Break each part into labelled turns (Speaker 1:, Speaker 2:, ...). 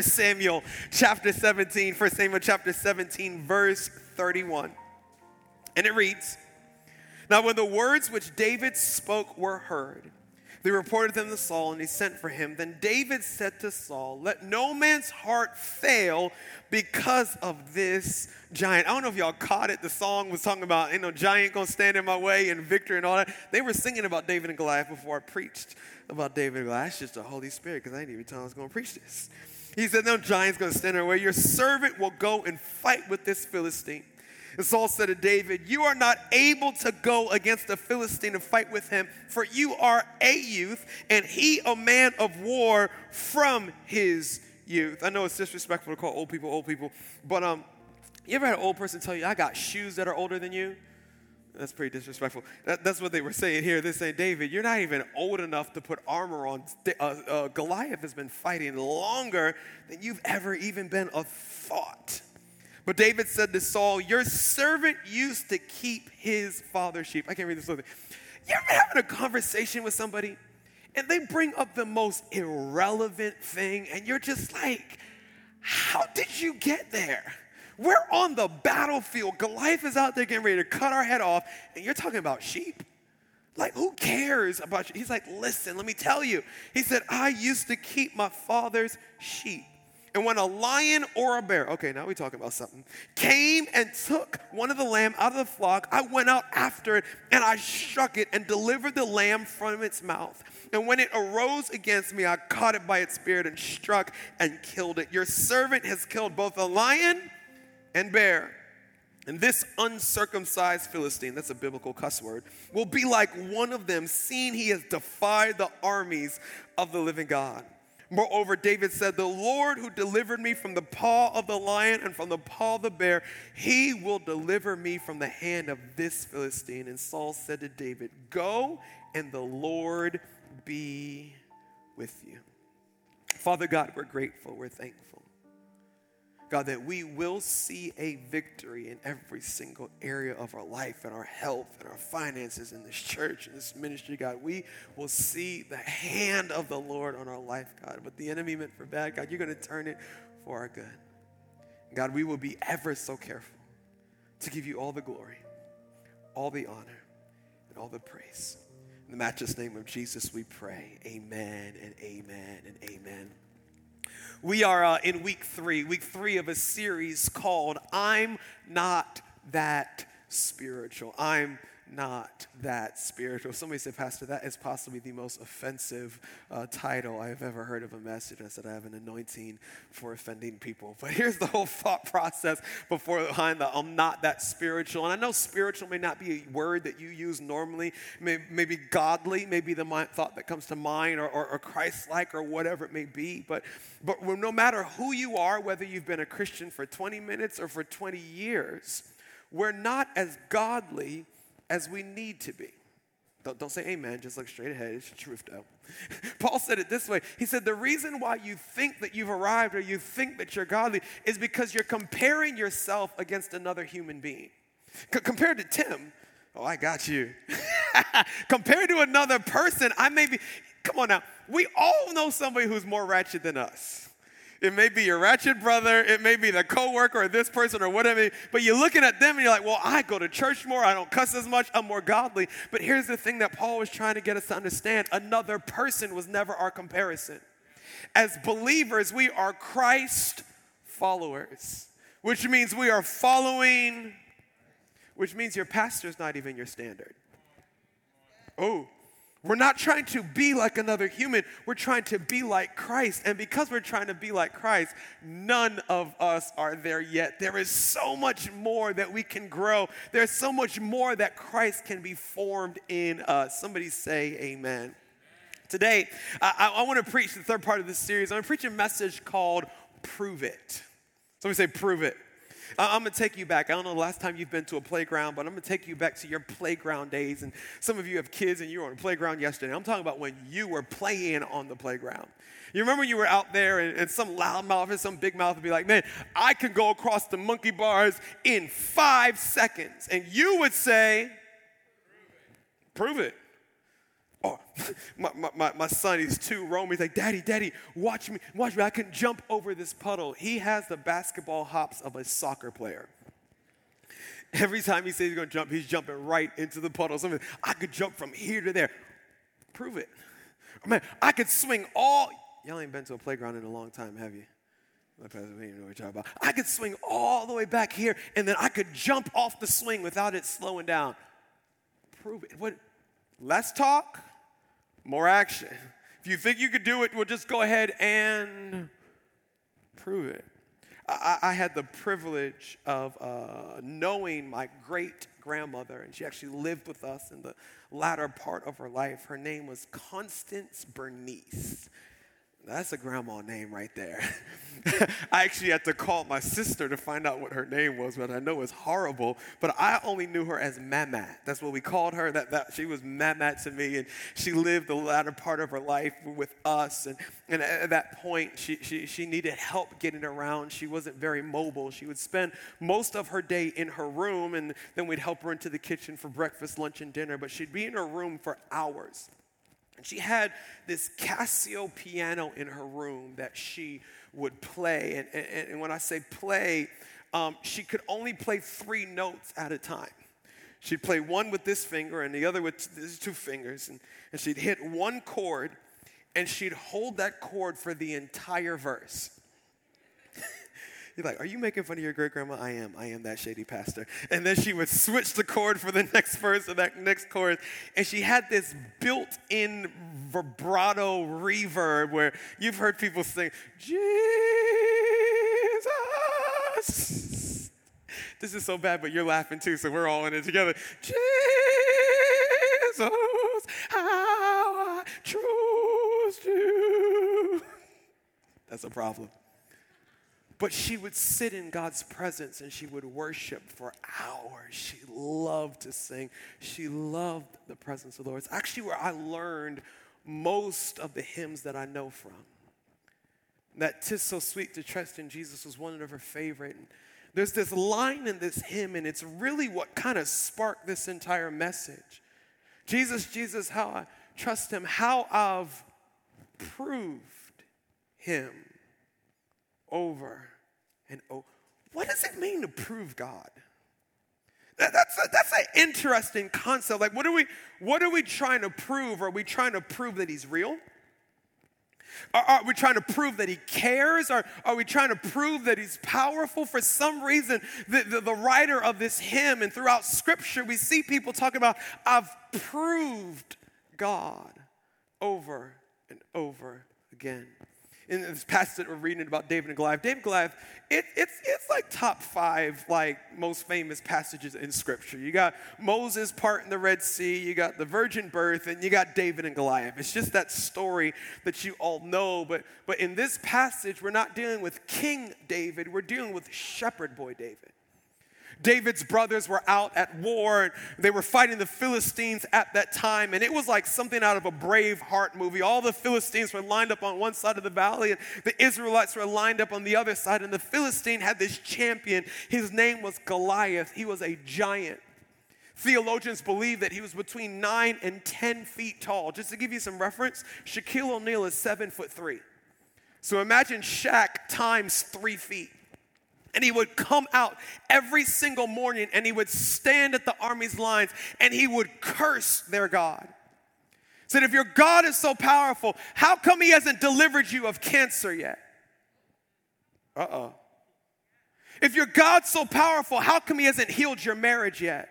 Speaker 1: 1 Samuel chapter 17, 1 Samuel chapter 17, verse 31. And it reads Now, when the words which David spoke were heard, they reported them to Saul, and he sent for him. Then David said to Saul, Let no man's heart fail because of this giant. I don't know if y'all caught it. The song was talking about, you know, giant gonna stand in my way and victory and all that. They were singing about David and Goliath before I preached about David and Goliath. That's just the Holy Spirit, because I didn't even tell I was gonna preach this. He said, No giant's gonna stand in our way. Your servant will go and fight with this Philistine. And Saul said to David, You are not able to go against the Philistine and fight with him, for you are a youth, and he a man of war from his youth. I know it's disrespectful to call old people old people, but um, you ever had an old person tell you, I got shoes that are older than you? That's pretty disrespectful. That, that's what they were saying here. They're saying, David, you're not even old enough to put armor on. Uh, uh, Goliath has been fighting longer than you've ever even been a thought. But David said to Saul, Your servant used to keep his father's sheep. I can't read this. You ever been having a conversation with somebody and they bring up the most irrelevant thing and you're just like, How did you get there? We're on the battlefield. Goliath is out there getting ready to cut our head off, and you're talking about sheep. Like, who cares about you? He's like, listen, let me tell you. He said, I used to keep my father's sheep. And when a lion or a bear, okay, now we're talking about something, came and took one of the lamb out of the flock, I went out after it and I struck it and delivered the lamb from its mouth. And when it arose against me, I caught it by its spirit and struck and killed it. Your servant has killed both a lion and bear. And this uncircumcised Philistine, that's a biblical cuss word, will be like one of them, seeing he has defied the armies of the living God. Moreover, David said, The Lord who delivered me from the paw of the lion and from the paw of the bear, he will deliver me from the hand of this Philistine. And Saul said to David, Go and the Lord be with you. Father God, we're grateful, we're thankful. God, that we will see a victory in every single area of our life and our health and our finances in this church and this ministry, God. We will see the hand of the Lord on our life, God. But the enemy meant for bad, God, you're going to turn it for our good. God, we will be ever so careful to give you all the glory, all the honor, and all the praise. In the matchless name of Jesus, we pray. Amen and amen and amen. We are uh, in week three, week three of a series called I'm Not That Spiritual. I'm not that spiritual. Somebody said, Pastor, that is possibly the most offensive uh, title I've ever heard of a message. I said, I have an anointing for offending people. But here's the whole thought process before behind the I'm not that spiritual. And I know spiritual may not be a word that you use normally, maybe, godly, maybe the thought that comes to mind, or, or, or Christ like, or whatever it may be. But, but no matter who you are, whether you've been a Christian for 20 minutes or for 20 years, we're not as godly as we need to be. Don't, don't say amen, just look straight ahead. It's the truth, though. Paul said it this way He said, The reason why you think that you've arrived or you think that you're godly is because you're comparing yourself against another human being. C- compared to Tim, oh, I got you. compared to another person, I may be, come on now, we all know somebody who's more ratchet than us. It may be your ratchet brother. It may be the coworker or this person or whatever. But you're looking at them and you're like, well, I go to church more. I don't cuss as much. I'm more godly. But here's the thing that Paul was trying to get us to understand another person was never our comparison. As believers, we are Christ followers, which means we are following, which means your pastor's not even your standard. Oh, we're not trying to be like another human. We're trying to be like Christ. And because we're trying to be like Christ, none of us are there yet. There is so much more that we can grow. There's so much more that Christ can be formed in us. Somebody say amen. Today, I, I want to preach the third part of this series. I'm going to preach a message called Prove It. Somebody say, Prove It. I'm going to take you back. I don't know the last time you've been to a playground, but I'm going to take you back to your playground days. And some of you have kids and you were on a playground yesterday. I'm talking about when you were playing on the playground. You remember you were out there and, and some loudmouth or some big mouth would be like, man, I can go across the monkey bars in five seconds. And you would say, prove it. Oh, my, my, my son, he's two, Rome. He's like, Daddy, Daddy, watch me, watch me. I can jump over this puddle. He has the basketball hops of a soccer player. Every time he says he's gonna jump, he's jumping right into the puddle. Something, I could jump from here to there. Prove it. Oh, man, I could swing all. Y'all ain't been to a playground in a long time, have you? I could swing all the way back here, and then I could jump off the swing without it slowing down. Prove it. What? Less talk, more action. If you think you could do it, well, just go ahead and prove it. I, I had the privilege of uh, knowing my great grandmother, and she actually lived with us in the latter part of her life. Her name was Constance Bernice. That's a grandma name right there. I actually had to call my sister to find out what her name was, but I know it's horrible. But I only knew her as Mamat. That's what we called her. That, that she was Mamat to me, and she lived the latter part of her life with us. And, and at that point, she, she, she needed help getting around. She wasn't very mobile. She would spend most of her day in her room, and then we'd help her into the kitchen for breakfast, lunch, and dinner. But she'd be in her room for hours. And she had this Casio piano in her room that she would play. And, and, and when I say play, um, she could only play three notes at a time. She'd play one with this finger and the other with these two fingers. And, and she'd hit one chord and she'd hold that chord for the entire verse. You're like, are you making fun of your great grandma? I am. I am that shady pastor. And then she would switch the chord for the next verse of that next chorus. And she had this built in vibrato reverb where you've heard people sing, Jesus. This is so bad, but you're laughing too, so we're all in it together. Jesus, how I trust you. That's a problem. But she would sit in God's presence and she would worship for hours. She loved to sing. She loved the presence of the Lord. It's actually where I learned most of the hymns that I know from. That "Tis so sweet to trust in Jesus" was one of her favorite. And there's this line in this hymn, and it's really what kind of sparked this entire message. Jesus, Jesus, how I trust Him, how I've proved Him over and over. What does it mean to prove God? That, that's a, that's an interesting concept. Like, what are we what are we trying to prove? Are we trying to prove that He's real? Are, are, we trying to prove that he cares? Or are we trying to prove that he's powerful? For some reason, the, the, the, writer of this hymn and throughout scripture, we see people talking about, I've proved God over and over again in this passage that we're reading about David and Goliath. David and Goliath, it, it's, it's like top five, like most famous passages in Scripture. You got Moses parting the Red Sea, you got the virgin birth, and you got David and Goliath. It's just that story that you all know. But, but in this passage, we're not dealing with King David, we're dealing with shepherd boy David. David's brothers were out at war they were fighting the Philistines at that time. And it was like something out of a Braveheart movie. All the Philistines were lined up on one side of the valley and the Israelites were lined up on the other side. And the Philistine had this champion. His name was Goliath. He was a giant. Theologians believe that he was between nine and 10 feet tall. Just to give you some reference, Shaquille O'Neal is seven foot three. So imagine Shaq times three feet. And he would come out every single morning and he would stand at the army's lines and he would curse their God. Said, if your God is so powerful, how come he hasn't delivered you of cancer yet? Uh oh. If your God's so powerful, how come he hasn't healed your marriage yet?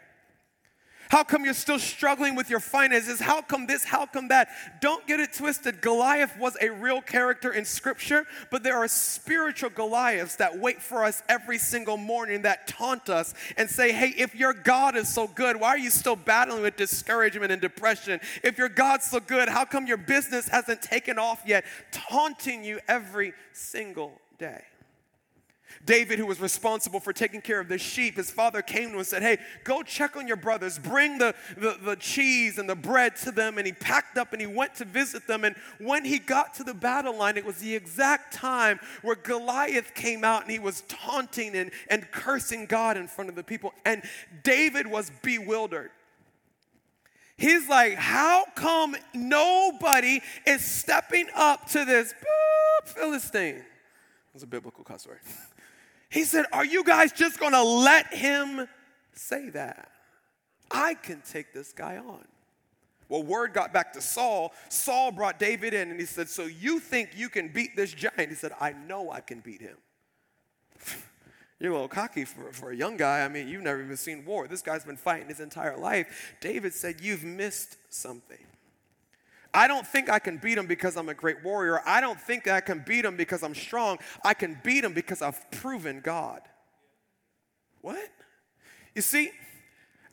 Speaker 1: How come you're still struggling with your finances? How come this? How come that? Don't get it twisted. Goliath was a real character in Scripture, but there are spiritual Goliaths that wait for us every single morning that taunt us and say, hey, if your God is so good, why are you still battling with discouragement and depression? If your God's so good, how come your business hasn't taken off yet? Taunting you every single day. David, who was responsible for taking care of the sheep, his father came to him and said, Hey, go check on your brothers, bring the, the, the, cheese and the bread to them. And he packed up and he went to visit them. And when he got to the battle line, it was the exact time where Goliath came out and he was taunting and, and cursing God in front of the people. And David was bewildered. He's like, How come nobody is stepping up to this Philistine? That's a biblical cuss word. He said, Are you guys just gonna let him say that? I can take this guy on. Well, word got back to Saul. Saul brought David in and he said, So you think you can beat this giant? He said, I know I can beat him. You're a little cocky for, for a young guy. I mean, you've never even seen war. This guy's been fighting his entire life. David said, You've missed something. I don't think I can beat him because I'm a great warrior. I don't think I can beat him because I'm strong. I can beat him because I've proven God. What? You see,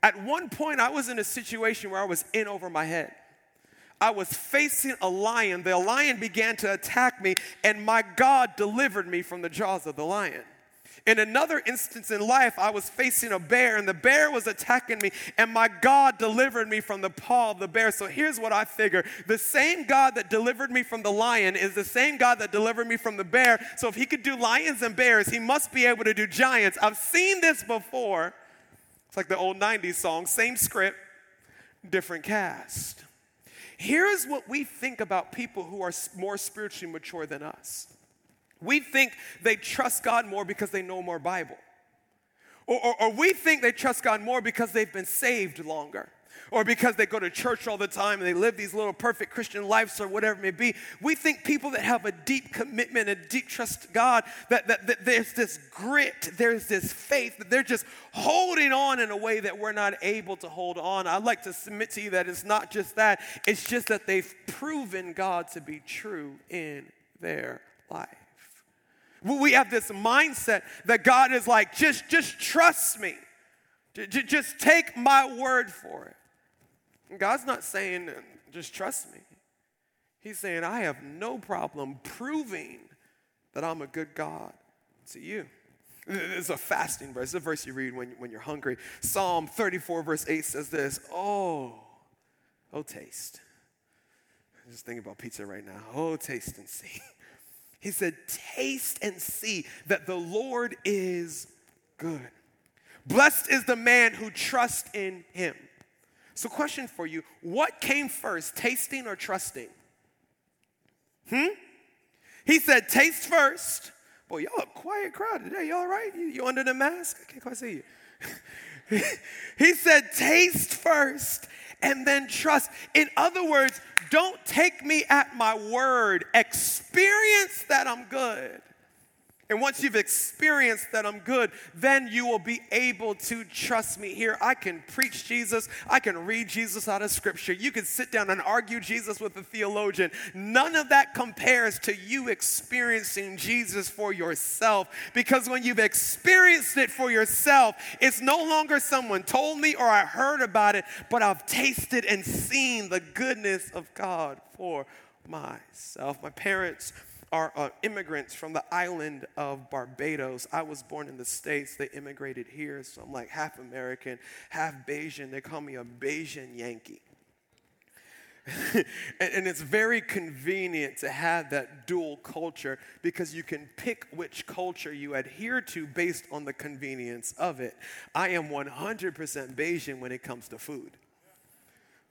Speaker 1: at one point, I was in a situation where I was in over my head. I was facing a lion. The lion began to attack me, and my God delivered me from the jaws of the lion. In another instance in life, I was facing a bear, and the bear was attacking me, and my God delivered me from the paw of the bear. So here's what I figure the same God that delivered me from the lion is the same God that delivered me from the bear. So if he could do lions and bears, he must be able to do giants. I've seen this before. It's like the old 90s song, same script, different cast. Here's what we think about people who are more spiritually mature than us. We think they trust God more because they know more Bible. Or, or, or, we think they trust God more because they've been saved longer. Or because they go to church all the time and they live these little perfect Christian lives or whatever it may be. We think people that have a deep commitment, a deep trust to God, that, that, that there's this grit, there's this faith, that they're just holding on in a way that we're not able to hold on. I'd like to submit to you that it's not just that, it's just that they've proven God to be true in their life. We have this mindset that God is like, just, just trust me. Just take my word for it. God's not saying, just trust me. He's saying, I have no problem proving that I'm a good God to you. It's a fasting verse. It's a verse you read when, when you're hungry. Psalm 34, verse 8 says this Oh, oh, taste. I'm just thinking about pizza right now. Oh, taste and see he said, Taste and see that the Lord is good. Blessed is the man who trusts in him. So, question for you what came first, tasting or trusting? Hmm? He said, Taste first. Boy, y'all a quiet crowd today. Y'all right? You, you under the mask? I can't quite see you. he said, Taste first and then trust. In other words, don't take me at my word. Experience that I'm good. And once you've experienced that I'm good, then you will be able to trust me. Here, I can preach Jesus, I can read Jesus out of scripture. You can sit down and argue Jesus with a theologian. None of that compares to you experiencing Jesus for yourself. Because when you've experienced it for yourself, it's no longer someone told me or I heard about it, but I've tasted and seen the goodness of God for myself. My parents are uh, immigrants from the island of Barbados. I was born in the States. They immigrated here, so I'm like half American, half Bajan. They call me a Bajan Yankee. and, and, it's very convenient to have that dual culture because you can pick which culture you adhere to based on the convenience of it. I am 100% Bajan when it comes to food.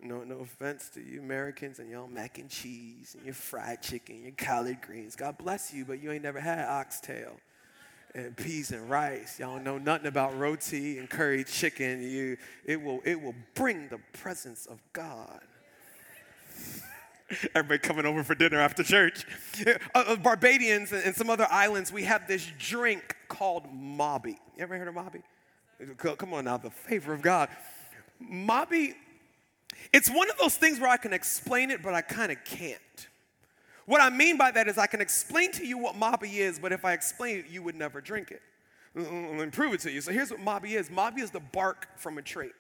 Speaker 1: No, no offense to you Americans and y'all mac and cheese and your fried chicken, your collard greens. God bless you, but you ain't never had oxtail and peas and rice. Y'all know nothing about roti and curry chicken. You, it will, it will bring the presence of God. Everybody coming over for dinner after church. Uh, uh, Barbadians and some other islands, we have this drink called Mauby. You ever heard of Mauby? Come on now, the favor of God. Mauby it's one of those things where I can explain it, but I kind of can't. What I mean by that is I can explain to you what Mauby is, but if I explain it, you would never drink it. Me prove it to you. So here's what Mauby is Mauby is the bark from a tree.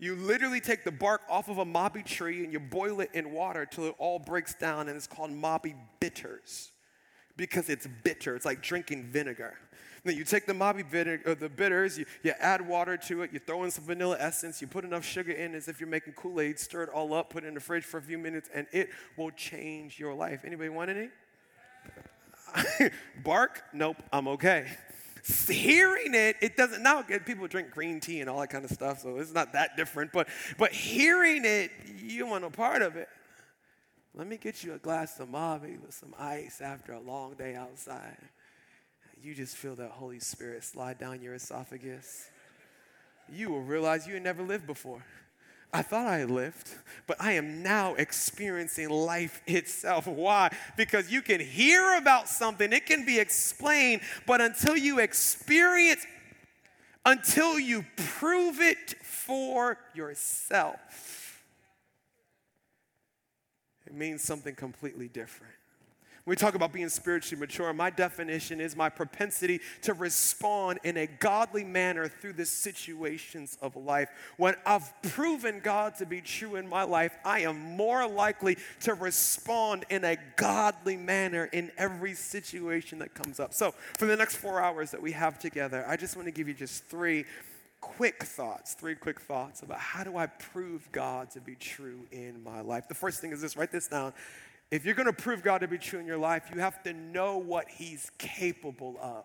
Speaker 1: You literally take the bark off of a Mauby tree and you boil it in water till it all breaks down, and it's called Mauby bitters because it's bitter. It's like drinking vinegar. Then you take the Mauby bitter, or the bitters, you, you add water to it, you throw in some vanilla essence, you put enough sugar in as if you're making Kool-Aid, stir it all up, put it in the fridge for a few minutes, and it will change your life. Anybody want any? Bark? Nope, I'm okay. hearing it, it doesn't now people drink green tea and all that kind of stuff, so it's not that different. But but hearing it, you want a part of it. Let me get you a glass of Mauby with some ice after a long day outside. You just feel that Holy Spirit slide down your esophagus. You will realize you had never lived before. I thought I had lived, but I am now experiencing life itself. Why? Because you can hear about something, it can be explained, but until you experience, until you prove it for yourself, it means something completely different. We talk about being spiritually mature, my definition is my propensity to respond in a godly manner through the situations of life. When I've proven God to be true in my life, I am more likely to respond in a godly manner in every situation that comes up. So, for the next four hours that we have together, I just want to give you just three quick thoughts, three quick thoughts about how do I prove God to be true in my life. The first thing is this write this down. If you're going to prove God to be true in your life, you have to know what He's capable of.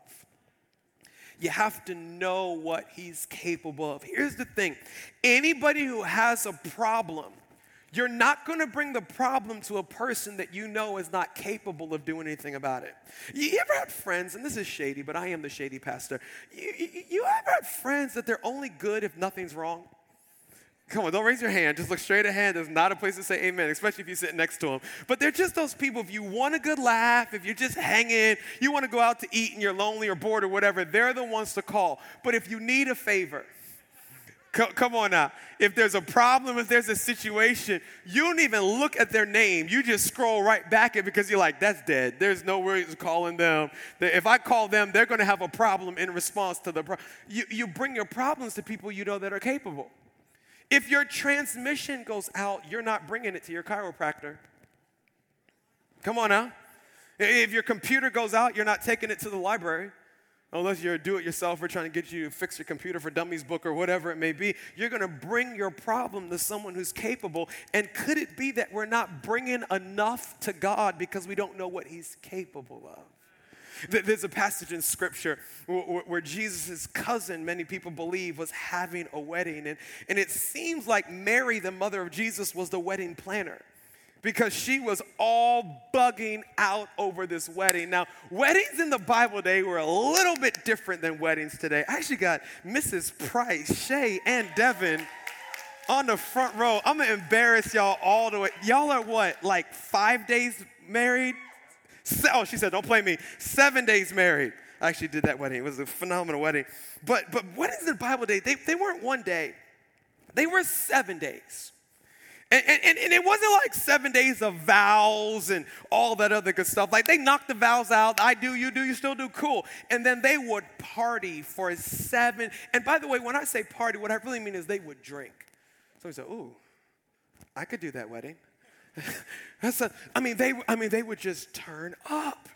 Speaker 1: You have to know what He's capable of. Here's the thing anybody who has a problem, you're not going to bring the problem to a person that you know is not capable of doing anything about it. You ever had friends, and this is shady, but I am the shady pastor. You, you, you ever had friends that they're only good if nothing's wrong? Come on, don't raise your hand. Just look straight ahead. There's not a place to say amen, especially if you sit next to them. But they're just those people, if you want a good laugh, if you're just hanging, you want to go out to eat and you're lonely or bored or whatever, they're the ones to call. But if you need a favor, Come on now. If there's a problem, if there's a situation, you don't even look at their name. You just scroll right back it because you're like, that's dead. There's no worries calling them. If I call them, they're going to have a problem in response to the problem. You, you bring your problems to people you know that are capable. If your transmission goes out, you're not bringing it to your chiropractor. Come on now. If your computer goes out, you're not taking it to the library. Unless you're a do it yourselfer trying to get you to fix your computer for dummies book or whatever it may be, you're to bring your problem to someone who's capable. And could it be that we're not bringing enough to God because we don't know what He's capable of? There's a passage in scripture where Jesus' cousin, many people believe, was having a wedding. And, and it seems like Mary, the mother of Jesus, was the wedding planner because she was all bugging out over this wedding. Now, weddings in the Bible day were a little bit different than weddings today. I actually got Mrs. Price, Shay, and Devin on the front row. I'm gonna embarrass y'all all the way. Y'all are what, like five days married? Oh, she said, don't play me. Seven days married. I actually did that wedding. It was a phenomenal wedding. But but weddings in the Bible day, they, they weren't one day. They were seven days. And, and, and, it wasn't like seven days of vows and all that other good stuff. Like they knocked the vows out. I do, you do, you still do, cool. And then they would party for seven. And by the way, when I say party, what I really mean is they would drink. So he said, Ooh, I could do that wedding. That's a, I mean, they, I mean, they would just turn up.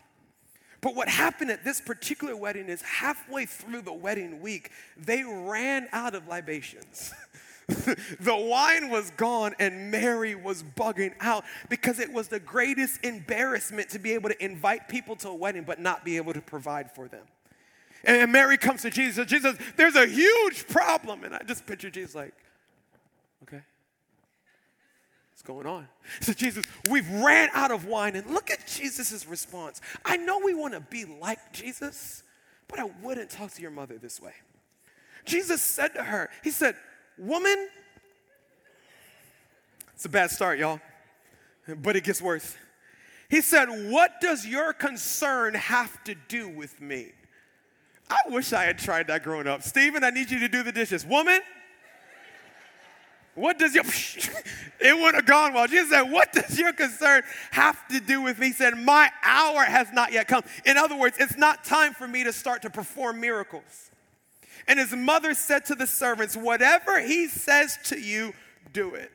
Speaker 1: But what happened at this particular wedding is halfway through the wedding week, they ran out of libations. the wine was gone and Mary was bugging out because it was the greatest embarrassment to be able to invite people to a wedding but not be able to provide for them. And Mary comes to Jesus. And Jesus, there's a huge problem. And I just picture Jesus like. What's going on? So, Jesus, we've ran out of wine. And look at Jesus' response. I know we want to be like Jesus, but I wouldn't talk to your mother this way. Jesus said to her, He said, Woman, it's a bad start, y'all, but it gets worse. He said, What does your concern have to do with me? I wish I had tried that growing up. Stephen, I need you to do the dishes. Woman, what does your, it would have gone well. Jesus said, What does your concern have to do with me? He said, My hour has not yet come. In other words, it's not time for me to start to perform miracles. And his mother said to the servants, Whatever he says to you, do it.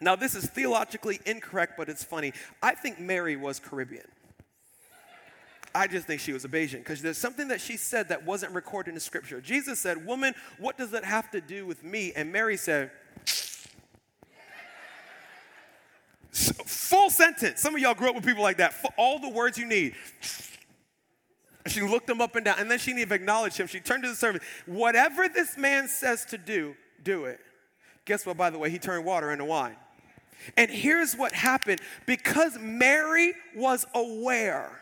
Speaker 1: Now, this is theologically incorrect, but it's funny. I think Mary was Caribbean. I just think she was a Bajan because there's something that she said that wasn't recorded in the scripture. Jesus said, Woman, what does it have to do with me? And Mary said, Full sentence. Some of y'all grew up with people like that. All the words you need. She looked him up and down, and then she didn't even acknowledge him. She turned to the servant. Whatever this man says to do, do it. Guess what, by the way? He turned water into wine. And here's what happened because Mary was aware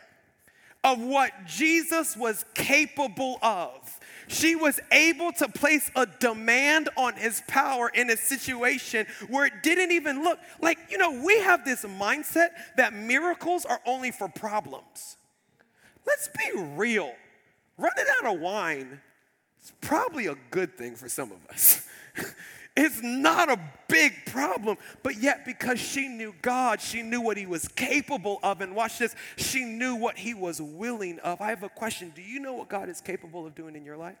Speaker 1: of what Jesus was capable of. She was able to place a demand on his power in a situation where it didn't even look like, you know, we have this mindset that miracles are only for problems. Let's be real. Running out of wine is probably a good thing for some of us. It's not a big problem, but yet because she knew God, she knew what He was capable of. And watch this, she knew what He was willing of. I have a question Do you know what God is capable of doing in your life?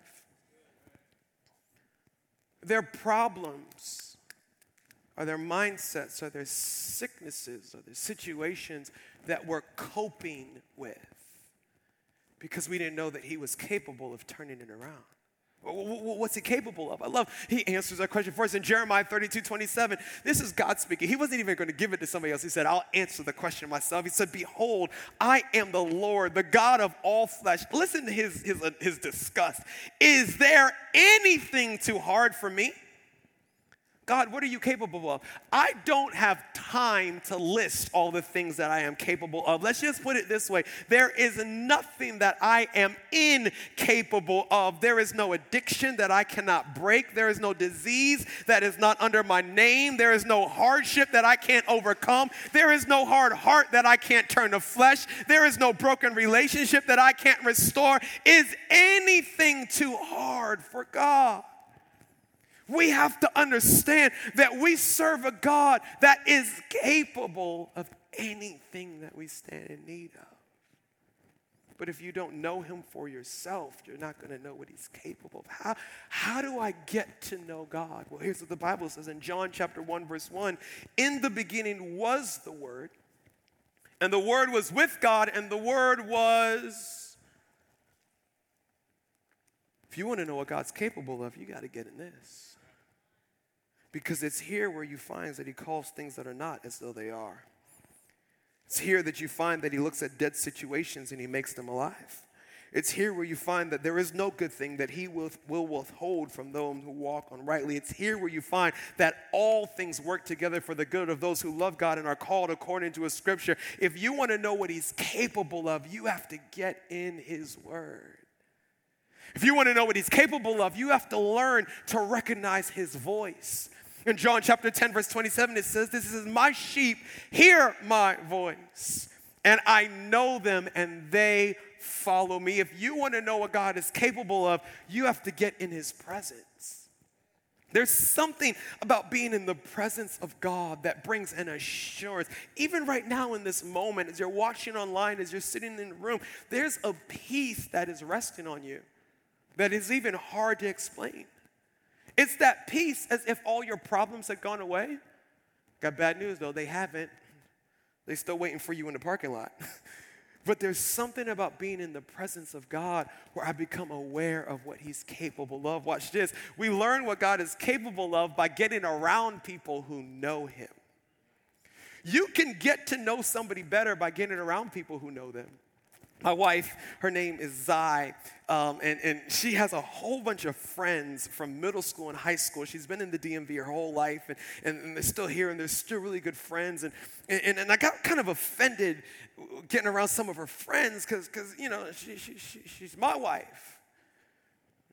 Speaker 1: Their problems, are their mindsets, are their sicknesses, are their situations that we're coping with because we didn't know that He was capable of turning it around. What's he capable of? I love he answers that question for us in Jeremiah 32 27. This is God speaking. He wasn't even going to give it to somebody else. He said, I'll answer the question myself. He said, Behold, I am the Lord, the God of all flesh. Listen to his, his, uh, his disgust. Is there anything too hard for me? God, what are you capable of? I don't have time to list all the things that I am capable of. Let's just put it this way there is nothing that I am incapable of. There is no addiction that I cannot break. There is no disease that is not under my name. There is no hardship that I can't overcome. There is no hard heart that I can't turn to flesh. There is no broken relationship that I can't restore. Is anything too hard for God? We have to understand that we serve a God that is capable of anything that we stand in need of. But if you don't know him for yourself, you're not going to know what he's capable of. How, how do I get to know God? Well, here's what the Bible says in John chapter 1, verse 1 In the beginning was the Word, and the Word was with God, and the Word was. If you want to know what God's capable of, you got to get in this. Because it's here where you find that he calls things that are not as though they are. It's here that you find that he looks at dead situations and he makes them alive. It's here where you find that there is no good thing that he will, will withhold from those who walk uprightly. It's here where you find that all things work together for the good of those who love God and are called according to his scripture. If you want to know what he's capable of, you have to get in his word. If you want to know what he's capable of, you have to learn to recognize his voice. In John chapter 10, verse 27, it says, This is my sheep, hear my voice, and I know them, and they follow me. If you want to know what God is capable of, you have to get in his presence. There's something about being in the presence of God that brings an assurance. Even right now, in this moment, as you're watching online, as you're sitting in the room, there's a peace that is resting on you that is even hard to explain. It's that peace as if all your problems had gone away. Got bad news though, they haven't. They're still waiting for you in the parking lot. but there's something about being in the presence of God where I become aware of what He's capable of. Watch this. We learn what God is capable of by getting around people who know Him. You can get to know somebody better by getting around people who know them. My wife, her name is Zai, um, and, and she has a whole bunch of friends from middle school and high school. She's been in the DMV her whole life, and, and, and they're still here, and they're still really good friends. And, and, and I got kind of offended getting around some of her friends because, you know, she, she, she, she's my wife.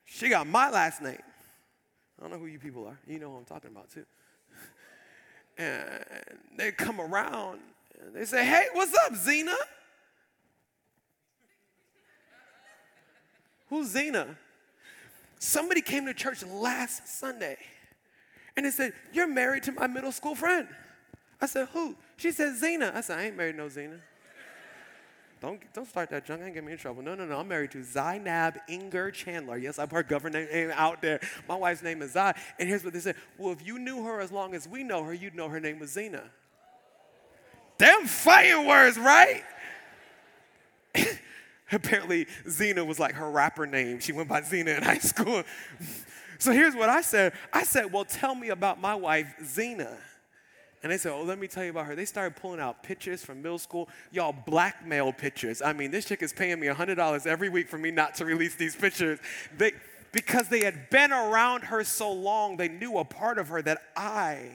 Speaker 1: She got my last name. I don't know who you people are. You know who I'm talking about, too. And they come around, and they say, hey, what's up, Zena? Who's Zena? Somebody came to church last Sunday and they said, You're married to my middle school friend. I said, Who? She said, Zena. I said, I ain't married no Zena. Don't, don't start that junk. I ain't get me in trouble. No, no, no. I'm married to Zainab Inger Chandler. Yes, I've heard government name out there. My wife's name is Zai. And here's what they said. Well, if you knew her as long as we know her, you'd know her name was Zena. Damn fighting words, right? Apparently, Zena was like her rapper name. She went by Zena in high school. so here's what I said I said, Well, tell me about my wife, Zena. And they said, Oh, let me tell you about her. They started pulling out pictures from middle school. Y'all, blackmail pictures. I mean, this chick is paying me $100 every week for me not to release these pictures. They, because they had been around her so long, they knew a part of her that I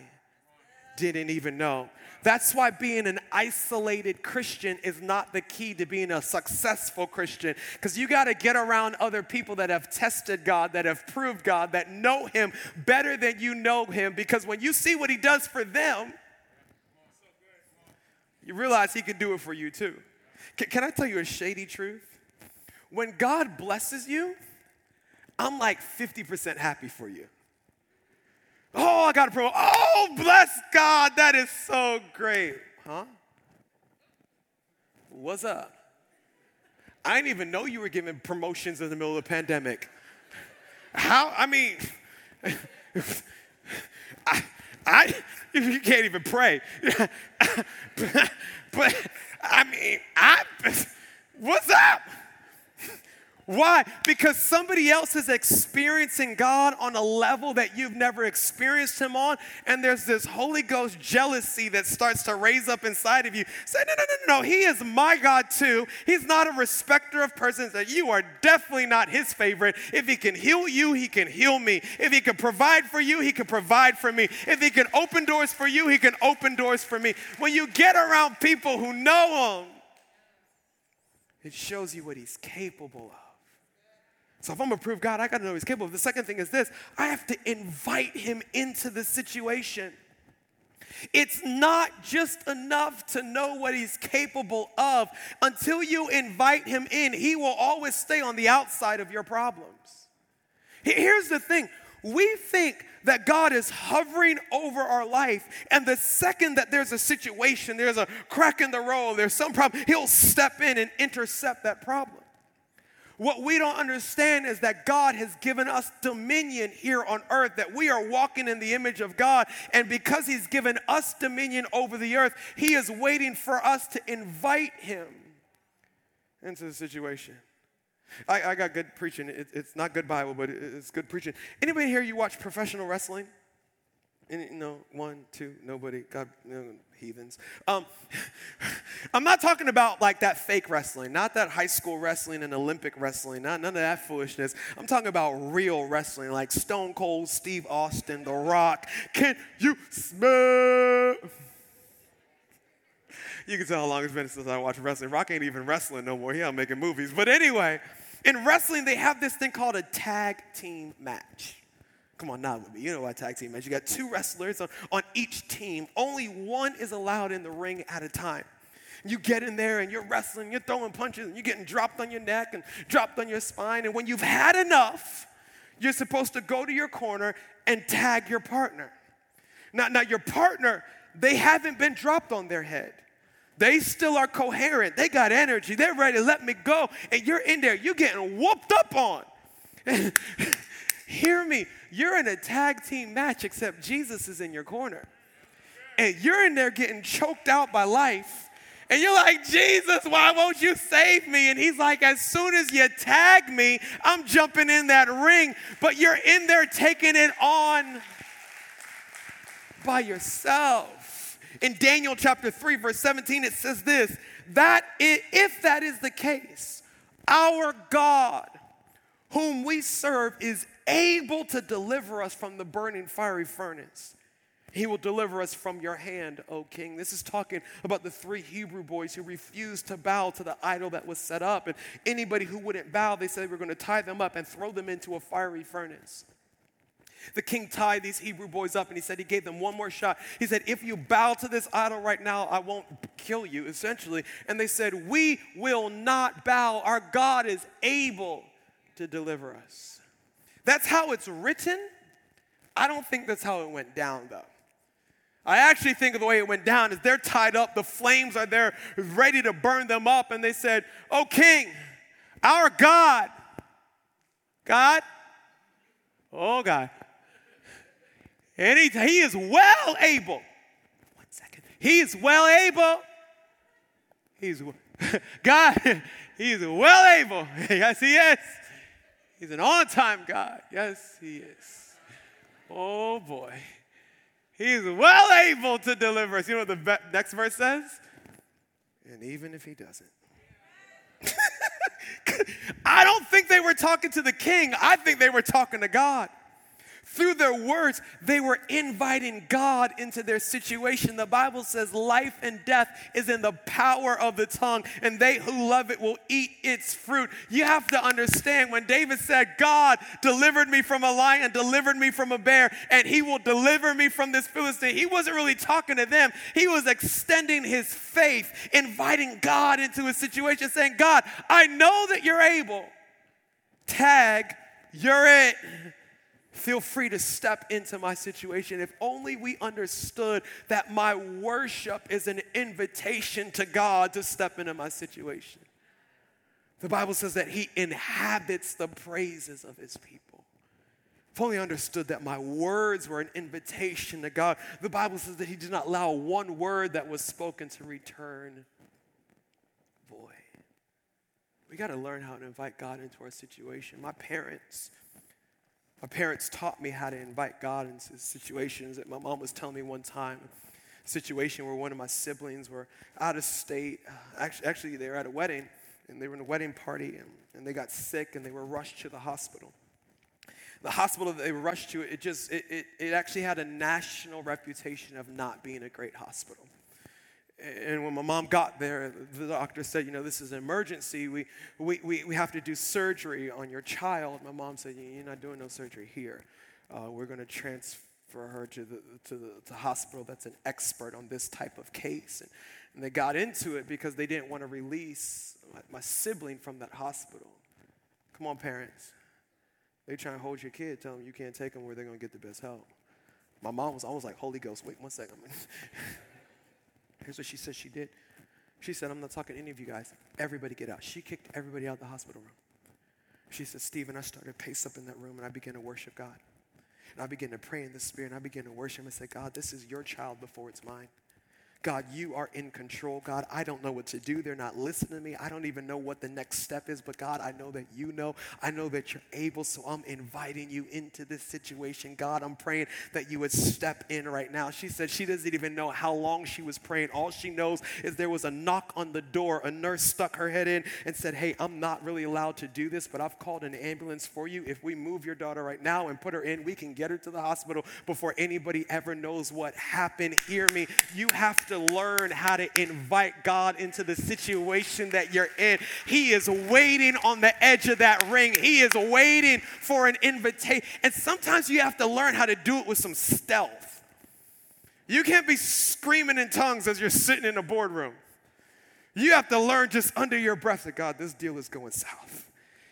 Speaker 1: didn't even know. That's why being an isolated Christian is not the key to being a successful Christian. Because you got to get around other people that have tested God, that have proved God, that know Him better than you know Him. Because when you see what He does for them, you realize He can do it for you too. Can, can I tell you a shady truth? When God blesses you, I'm like 50% happy for you. Oh, I got a promotion. Oh, bless God. That is so great. Huh? What's up? I didn't even know you were giving promotions in the middle of the pandemic. How? I mean, I, I, you can't even pray. but, I mean, I, what's up? Why? Because somebody else is experiencing God on a level that you've never experienced Him on, and there's this Holy Ghost jealousy that starts to raise up inside of you. Say, no, no, no, no, no. He is my God too. He's not a respecter of persons, that you are definitely not His favorite. If He can heal you, He can heal me. If He can provide for you, He can provide for me. If He can open doors for you, He can open doors for me. When you get around people who know Him, it shows you what He's capable of. So if I'm gonna prove God, I gotta know He's capable. The second thing is this I have to invite Him into the situation. It's not just enough to know what he's capable of. Until you invite him in, he will always stay on the outside of your problems. Here's the thing we think that God is hovering over our life, and the second that there's a situation, there's a crack in the road, there's some problem, he'll step in and intercept that problem. What we don't understand is that God has given us dominion here on earth, that we are walking in the image of God. And because He's given us dominion over the earth, He is waiting for us to invite Him into the situation. I, I got good preaching. It, it's not good Bible, but it, it's good preaching. Anybody here you watch professional wrestling? No, one, two, nobody. God, no, heathens. Um, I'm not talking about like that fake wrestling, not that high school wrestling and Olympic wrestling, not none of that foolishness. I'm talking about real wrestling, like Stone Cold, Steve Austin, The Rock. Can you smell? You can tell how long it's been since I watched wrestling. Rock ain't even wrestling no more. He out making movies. But anyway, in wrestling, they have this thing called a tag team match. Come on, nod with me. You know what tag team is. You got two wrestlers on, on each team. Only one is allowed in the ring at a time. You get in there and you're wrestling, you're throwing punches, and you're getting dropped on your neck and dropped on your spine. And when you've had enough, you're supposed to go to your corner and tag your partner. Now, now your partner, they haven't been dropped on their head. They still are coherent. They got energy. They're ready to let me go. And you're in there, you're getting whooped up on. Hear me. You're in a tag team match, except Jesus is in your corner. And you're in there getting choked out by life. And you're like, Jesus, why won't you save me? And he's like, as soon as you tag me, I'm jumping in that ring. But you're in there taking it on by yourself. In Daniel chapter 3, verse 17, it says this that if that is the case, our God, whom we serve, is able to deliver us from the burning fiery furnace. He will deliver us from your hand, O king. This is talking about the three Hebrew boys who refused to bow to the idol that was set up. And anybody who wouldn't bow, they said they were going to tie them up and throw them into a fiery furnace. The king tied these Hebrew boys up and he said he gave them one more shot. He said, If you bow to this idol right now, I won't kill you, essentially. And they said, We will not bow. Our God is able to deliver us. That's how it's written. I don't think that's how it went down, though. I actually think of the way it went down is they're tied up, the flames are there, ready to burn them up, and they said, Oh, King, our God, God, oh, God, and he, he is well able. One second. He is well able. He's God, he's well able. yes, he is. He's an on time God. Yes, He is. Oh boy. He's well able to deliver us. You know what the next verse says? And even if he doesn't. I don't think they were talking to the king. I think they were talking to God. Through their words, they were inviting God into their situation. The Bible says life and death is in the power of the tongue, and they who love it will eat its fruit. You have to understand when David said, God delivered me from a lion, delivered me from a bear, and he will deliver me from this Philistine, he wasn't really talking to them. He was extending his faith, inviting God into his situation, saying, God, I know that you're able. Tag, you're it. Feel free to step into my situation. If only we understood that my worship is an invitation to God to step into my situation. The Bible says that He inhabits the praises of His people. If only understood that my words were an invitation to God. The Bible says that He did not allow one word that was spoken to return void. We got to learn how to invite God into our situation. My parents, my parents taught me how to invite God into situations that my mom was telling me one time. Situation where one of my siblings were out of state. Uh, actually, actually, they were at a wedding, and they were in a wedding party, and, and they got sick, and they were rushed to the hospital. The hospital that they were rushed to, it just, it, it, it actually had a national reputation of not being a great hospital. And when my mom got there, the doctor said, You know, this is an emergency. We, we, we, we have to do surgery on your child. My mom said, You're not doing no surgery here. Uh, we're going to transfer her to the, to the to hospital that's an expert on this type of case. And, and they got into it because they didn't want to release my, my sibling from that hospital. Come on, parents. They try and hold your kid, tell them you can't take them where they're going to get the best help. My mom was almost like, Holy Ghost, wait one second. Here's what she said she did. She said, I'm not talking to any of you guys. Everybody get out. She kicked everybody out of the hospital room. She said, Stephen, I started to pace up in that room and I began to worship God. And I began to pray in the spirit and I began to worship and say, God, this is your child before it's mine. God, you are in control. God, I don't know what to do. They're not listening to me. I don't even know what the next step is, but God, I know that you know. I know that you're able, so I'm inviting you into this situation. God, I'm praying that you would step in right now. She said she doesn't even know how long she was praying. All she knows is there was a knock on the door. A nurse stuck her head in and said, Hey, I'm not really allowed to do this, but I've called an ambulance for you. If we move your daughter right now and put her in, we can get her to the hospital before anybody ever knows what happened. Hear me. You have to learn how to invite God into the situation that you're in. He is waiting on the edge of that ring, He is waiting for an invitation. And sometimes you have to learn how to do it with some stealth. You can't be screaming in tongues as you're sitting in a boardroom. You have to learn just under your breath that God, this deal is going south.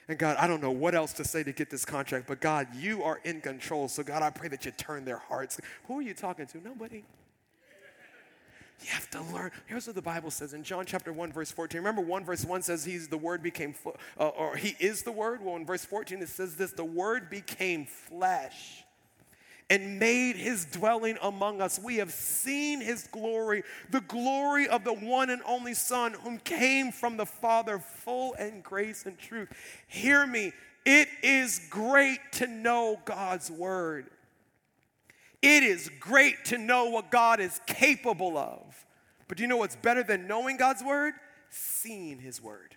Speaker 1: And God, I don't know what else to say to get this contract, but God, you are in control. So, God, I pray that you turn their hearts. Who are you talking to? Nobody. You have to learn. Here's what the Bible says in John chapter 1, verse 14. Remember, 1 verse 1 says he's the word became, uh, or he is the word. Well, in verse 14 it says this the word became flesh and made his dwelling among us. We have seen his glory, the glory of the one and only Son, whom came from the Father, full and grace and truth. Hear me. It is great to know God's word. It is great to know what God is capable of. But do you know what's better than knowing God's word? Seeing his word.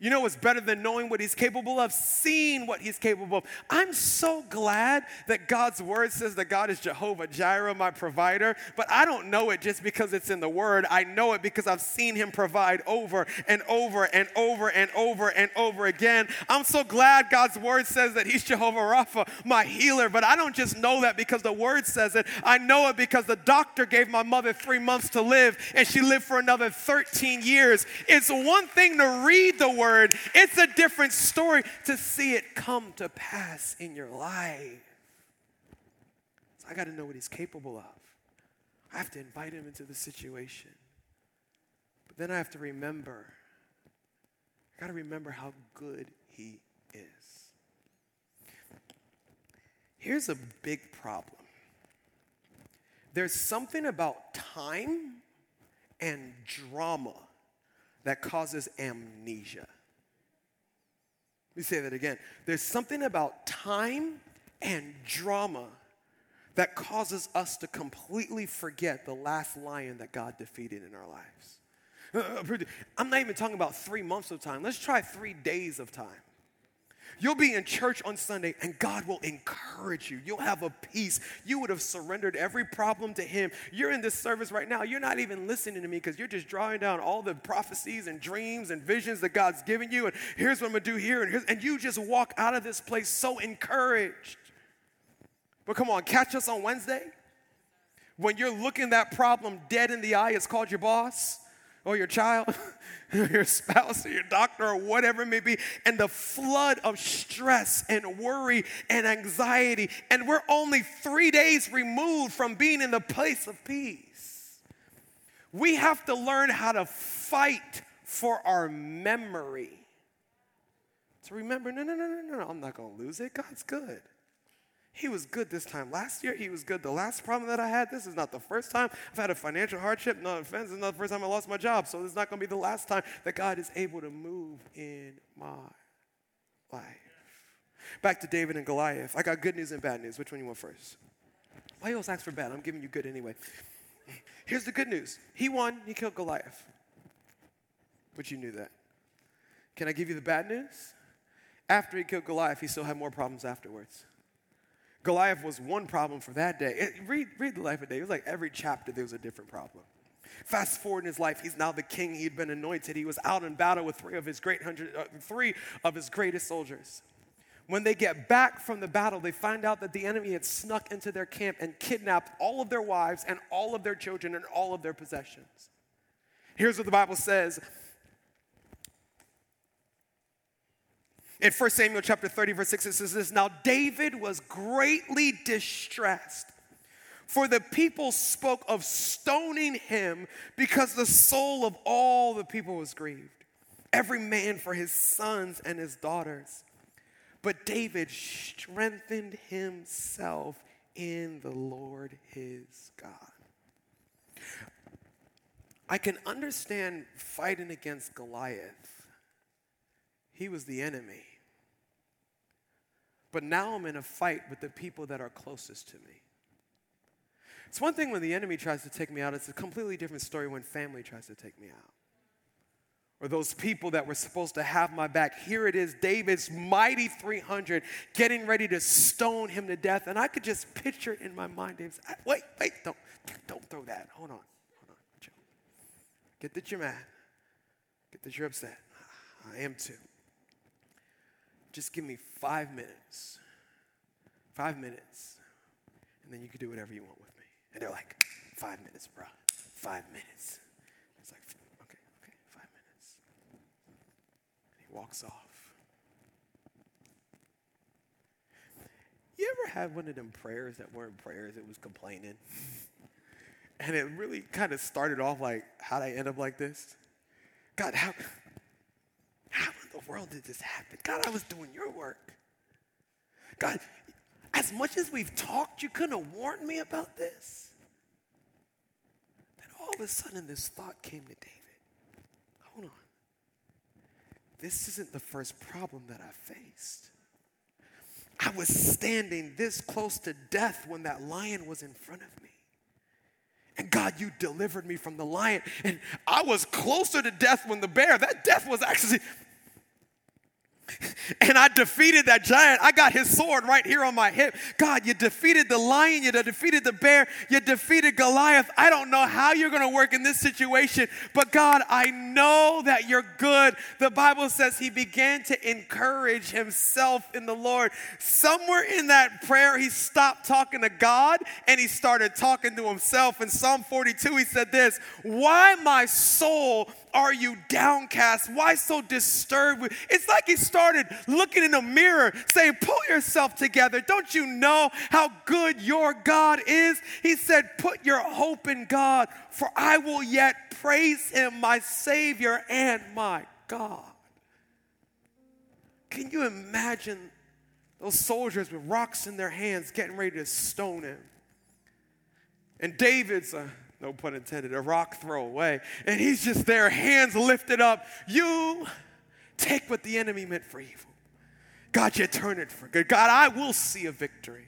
Speaker 1: You know what's better than knowing what he's capable of? Seeing what he's capable of. I'm so glad that God's word says that God is Jehovah Jireh, my provider, but I don't know it just because it's in the word. I know it because I've seen him provide over and over and over and over and over again. I'm so glad God's word says that he's Jehovah Rapha, my healer, but I don't just know that because the word says it. I know it because the doctor gave my mother three months to live and she lived for another 13 years. It's one thing to read the word word. It's a different story to see it come to pass in your life. So I got to know what he's capable of. I have to invite him into the situation. But then I have to remember, I got to remember how good he is. Here's a big problem there's something about time and drama that causes amnesia. Me say that again. There's something about time and drama that causes us to completely forget the last lion that God defeated in our lives. Uh, uh, I'm not even talking about three months of time. Let's try three days of time. You'll be in church on Sunday and God will encourage you. You'll have a peace. You would have surrendered every problem to Him. You're in this service right now. You're not even listening to me because you're just drawing down all the prophecies and dreams and visions that God's given you. And here's what I'm going to do here. And, and you just walk out of this place so encouraged. But come on, catch us on Wednesday. When you're looking that problem dead in the eye, it's called your boss or your child, or your spouse, or your doctor, or whatever it may be, and the flood of stress and worry and anxiety. And we're only three days removed from being in the place of peace. We have to learn how to fight for our memory. To remember, no, no, no, no, no, I'm not to lose it. God's good. He was good this time. Last year, he was good. The last problem that I had, this is not the first time I've had a financial hardship. No offense, it's not the first time I lost my job. So this is not going to be the last time that God is able to move in my life. Back to David and Goliath. I got good news and bad news. Which one you want first? Why you always ask for bad? I'm giving you good anyway. Here's the good news. He won. He killed Goliath. But you knew that. Can I give you the bad news? After he killed Goliath, he still had more problems afterwards. Goliath was one problem for that day. It, read, read the life of David. It was like every chapter there was a different problem. Fast forward in his life, he's now the king. He'd been anointed. He was out in battle with three of his great hundred, uh, three of his greatest soldiers. When they get back from the battle, they find out that the enemy had snuck into their camp and kidnapped all of their wives and all of their children and all of their possessions. Here's what the Bible says In 1 Samuel chapter 30, verse 6, it says this Now David was greatly distressed, for the people spoke of stoning him because the soul of all the people was grieved, every man for his sons and his daughters. But David strengthened himself in the Lord his God. I can understand fighting against Goliath. He was the enemy. But now I'm in a fight with the people that are closest to me. It's one thing when the enemy tries to take me out, it's a completely different story when family tries to take me out. Or those people that were supposed to have my back. Here it is, David's mighty 300 getting ready to stone him to death. And I could just picture it in my mind. David's, wait, wait, don't, don't throw that. Hold on, hold on. Get that you're mad. Get that you're upset. I am too just give me five minutes. Five minutes. And then you can do whatever you want with me. And they're like, five minutes, bro. Five minutes. It's like, okay, okay, five minutes. And he walks off. You ever had one of them prayers that weren't prayers, it was complaining? and it really kind of started off like, how'd I end up like this? God, how, world did this happen? God, I was doing your work. God, as much as we've talked, you couldn't have warned me about this. Then all of a sudden, this thought came to David hold on. This isn't the first problem that I faced. I was standing this close to death when that lion was in front of me. And God, you delivered me from the lion. And I was closer to death when the bear, that death was actually and I defeated that giant. I got his sword right here on my hip. God, you defeated the lion, you defeated the bear, you defeated Goliath. I don't know how you're going to work in this situation, but God, I know that you're good. The Bible says he began to encourage himself in the Lord. Somewhere in that prayer, he stopped talking to God and he started talking to himself. In Psalm 42, he said this Why, my soul, are you downcast? Why so disturbed? It's like he started looking in the mirror saying, Pull yourself together. Don't you know how good your God is? He said, Put your hope in God, for I will yet praise him, my Savior and my God. Can you imagine those soldiers with rocks in their hands getting ready to stone him? And David's a no pun intended, a rock throw away. And he's just there, hands lifted up. You take what the enemy meant for evil. God, you turn it for good. God, I will see a victory.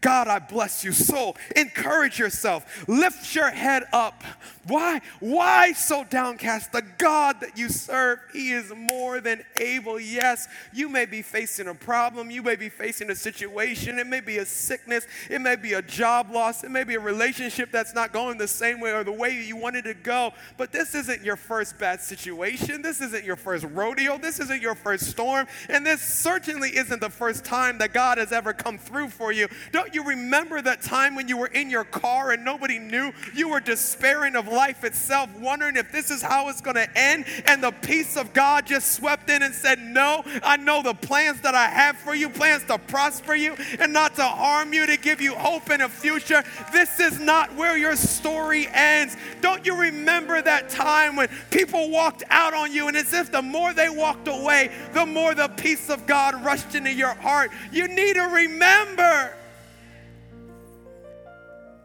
Speaker 1: God, I bless you. Soul, encourage yourself. Lift your head up. Why? Why so downcast? The God that you serve, He is more than able. Yes, you may be facing a problem. You may be facing a situation. It may be a sickness. It may be a job loss. It may be a relationship that's not going the same way or the way you wanted to go. But this isn't your first bad situation. This isn't your first rodeo. This isn't your first storm. And this certainly isn't the first time that God has ever come through for you. Don't you remember that time when you were in your car and nobody knew? You were despairing of life itself, wondering if this is how it's going to end. And the peace of God just swept in and said, No, I know the plans that I have for you plans to prosper you and not to harm you, to give you hope and a future. This is not where your story ends. Don't you remember that time when people walked out on you and as if the more they walked away, the more the peace of God rushed into your heart? You need to remember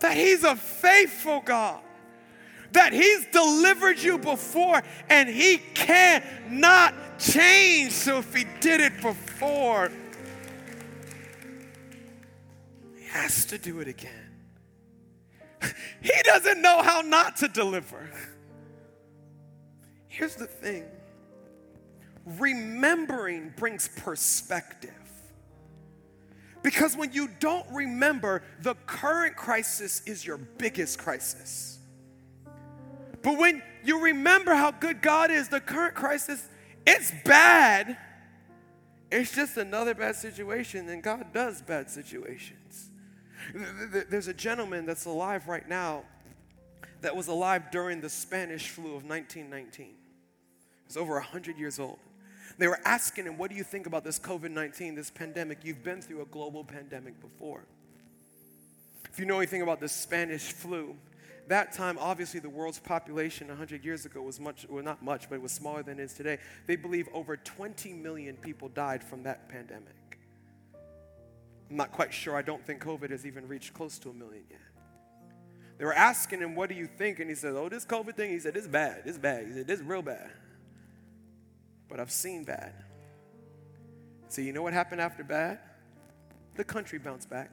Speaker 1: that He's a faithful God that He's delivered you before and He cannot change. So if He did it before, He has to do it again. He doesn't know how not to deliver. Here's the thing remembering brings perspective. Because when you don't remember, the current crisis is your biggest crisis. But when you remember how good God is, the current crisis, it's bad. It's just another bad situation, and God does bad situations. There's a gentleman that's alive right now that was alive during the Spanish flu of 1919. He's over 100 years old. They were asking him, What do you think about this COVID 19, this pandemic? You've been through a global pandemic before. If you know anything about the Spanish flu, that time, obviously, the world's population 100 years ago was much, well, not much, but it was smaller than it is today. They believe over 20 million people died from that pandemic. I'm not quite sure. I don't think COVID has even reached close to a million yet. They were asking him, What do you think? And he said, Oh, this COVID thing, he said, It's bad. It's bad. He said, This is real bad. But I've seen bad. So, you know what happened after bad? The country bounced back,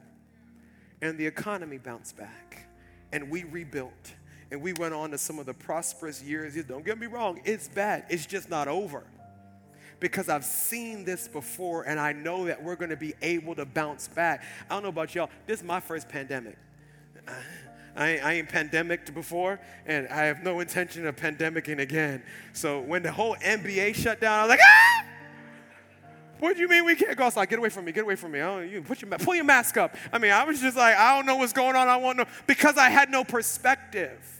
Speaker 1: and the economy bounced back and we rebuilt and we went on to some of the prosperous years. Don't get me wrong, it's bad, it's just not over. Because I've seen this before and I know that we're gonna be able to bounce back. I don't know about y'all, this is my first pandemic. I, I ain't pandemicked before, and I have no intention of pandemicking again. So when the whole NBA shut down, I was like, ah! What do you mean we can't go outside? Get away from me. Get away from me. Oh, you put your pull your mask up. I mean, I was just like, I don't know what's going on. I want to know because I had no perspective.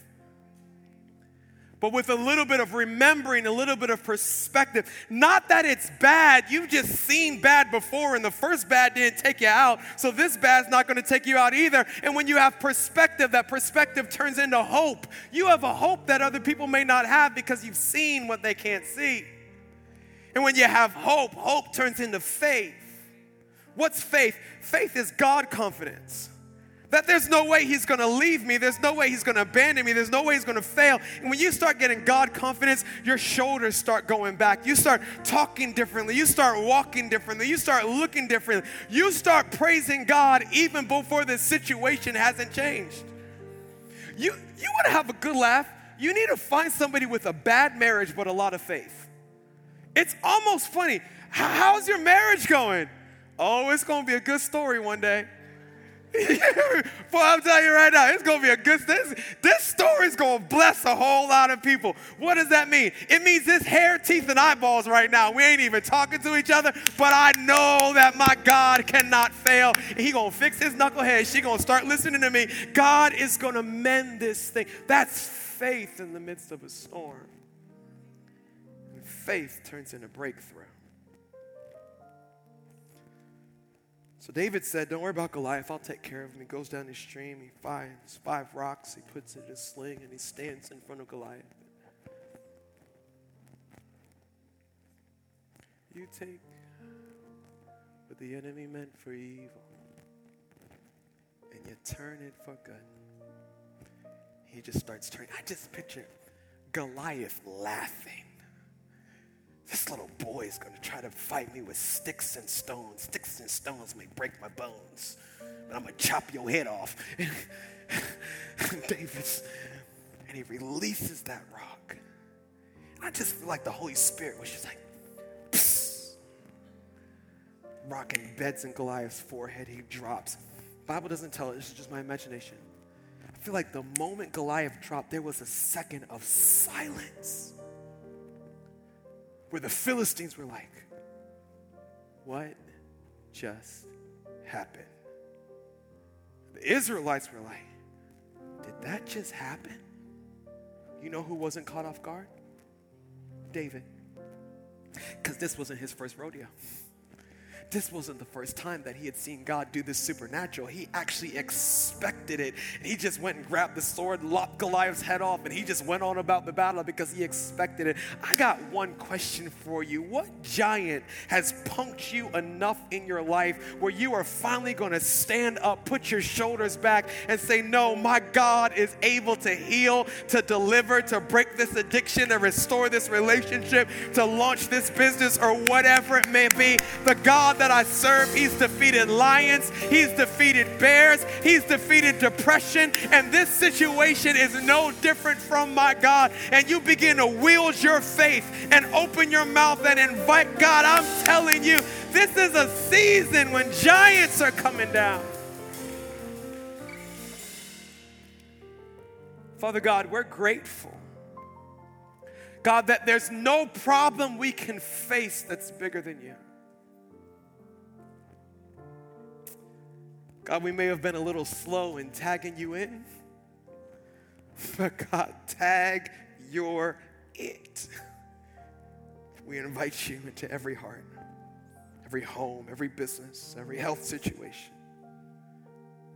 Speaker 1: But with a little bit of remembering, a little bit of perspective, not that it's bad. You've just seen bad before, and the first bad didn't take you out. So this bad's not to take you out either. And when you have perspective, that perspective turns into hope. You have a hope that other people may not have because you've seen what they can't see. And when you have hope, hope turns into faith. What's faith? Faith is God confidence. That there's no way he's gonna leave me, there's no way he's gonna abandon me, there's no way he's gonna fail. And when you start getting God confidence, your shoulders start going back. You start talking differently, you start walking differently, you start looking differently, you start praising God even before the situation hasn't changed. You, you wanna have a good laugh, you need to find somebody with a bad marriage but a lot of faith. It's almost funny. How's your marriage going? Oh, it's going to be a good story one day. Boy, I'm telling you right now, it's gonna be a good this this story's gonna bless a whole lot of people. What does that mean? It means this hair, teeth, and eyeballs right now. We ain't even talking to each other, but I know that my God cannot fail. He gonna fix his knucklehead. She gonna start listening to me. God is gonna mend this thing. That's faith in the midst of a storm faith turns into breakthrough. So David said, Don't worry about Goliath, I'll take care of him. He goes down the stream, he finds five rocks, he puts it in his sling, and he stands in front of Goliath. You take what the enemy meant for evil, and you turn it for good. He just starts turning. I just picture Goliath laughing this little boy is going to try to fight me with sticks and stones. Sticks and stones may break my bones, but I'm going to chop your head off. David's, and he releases that rock. And I just feel like the Holy Spirit was just like, rock embeds in Goliath's forehead. He drops. Bible doesn't tell it. This is just my imagination. I feel like the moment Goliath dropped, there was a second of silence where the Philistines were like, What just happened? The Israelites were like, Did that just happen? You know who wasn't caught off guard? David. Because this wasn't his first rodeo this wasn't the first time that he had seen God do this supernatural. He actually expected it. And he just went and grabbed the sword, lopped Goliath's head off, and he just went on about the battle because he expected it. I got one question for you. What giant has punked you enough in your life where you are finally going to stand up, put your shoulders back, and say, No, my God is able to heal, to deliver, to break this addiction, to restore this relationship, to launch this business, or whatever it may be? The God that I serve, He's defeated lions, He's defeated bears, He's defeated depression, and this situation is no different from my God. And you begin to wield your faith and open your mouth and invite God. I'm telling you, this is a season when giants are coming down. Father God, we're grateful. God, that there's no problem we can face that's bigger than you. God, we may have been a little slow in tagging you in, but God, tag your it. We invite you into every heart, every home, every business, every health situation.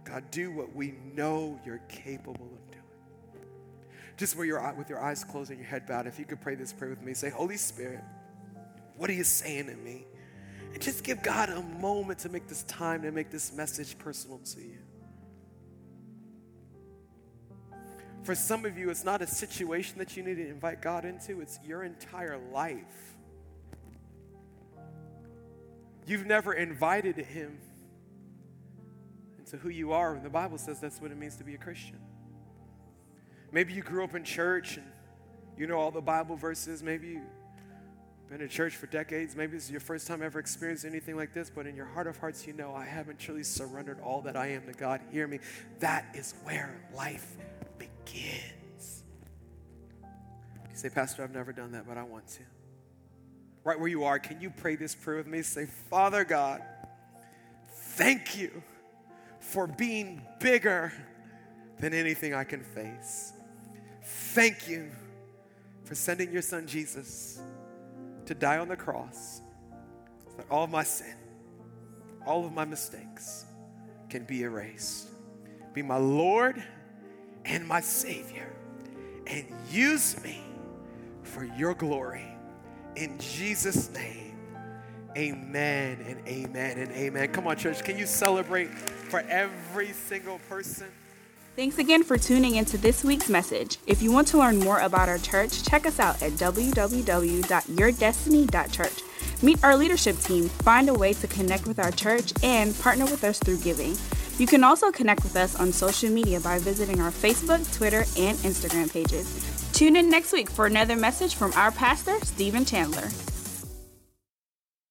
Speaker 1: God, do what we know you're capable of doing. Just where you're with you're eyes closed and your head bowed, if you could pray this prayer with me, say, Holy Spirit, what are you saying to me? And just give God a moment to make this time to make this message personal to you. For some of you, it's not a situation that you need to invite God into, it's your entire life. You've never invited Him into who you are. And the Bible says that's what it means to be a Christian. Maybe you grew up in church and you know all the Bible verses. Maybe you been in church for decades. Maybe this is your first time ever experiencing anything like this, but in your heart of hearts, you know I haven't truly surrendered all that I am to God. Hear me. That is where life begins. You say, Pastor, I've never done that, but I want to. Right where you are, can you pray this prayer with me? Say, Father God, thank you for being bigger than anything I can face. Thank you for sending your son Jesus to die on the cross so that all of my sin, all of my mistakes can be erased. Be my Lord and my Savior and use me for your glory. In Jesus' name, amen and amen and amen. Come on, church, can you celebrate for every single person?
Speaker 2: Thanks again for tuning into this week's message. If you want to learn more about our church, check us out at www.yourdestiny.church. Meet our leadership team, find a way to connect with our church, and partner with us through giving. You can also connect with us on social media by visiting our Facebook, Twitter, and Instagram pages. Tune in next week for another message from our pastor, Stephen Chandler.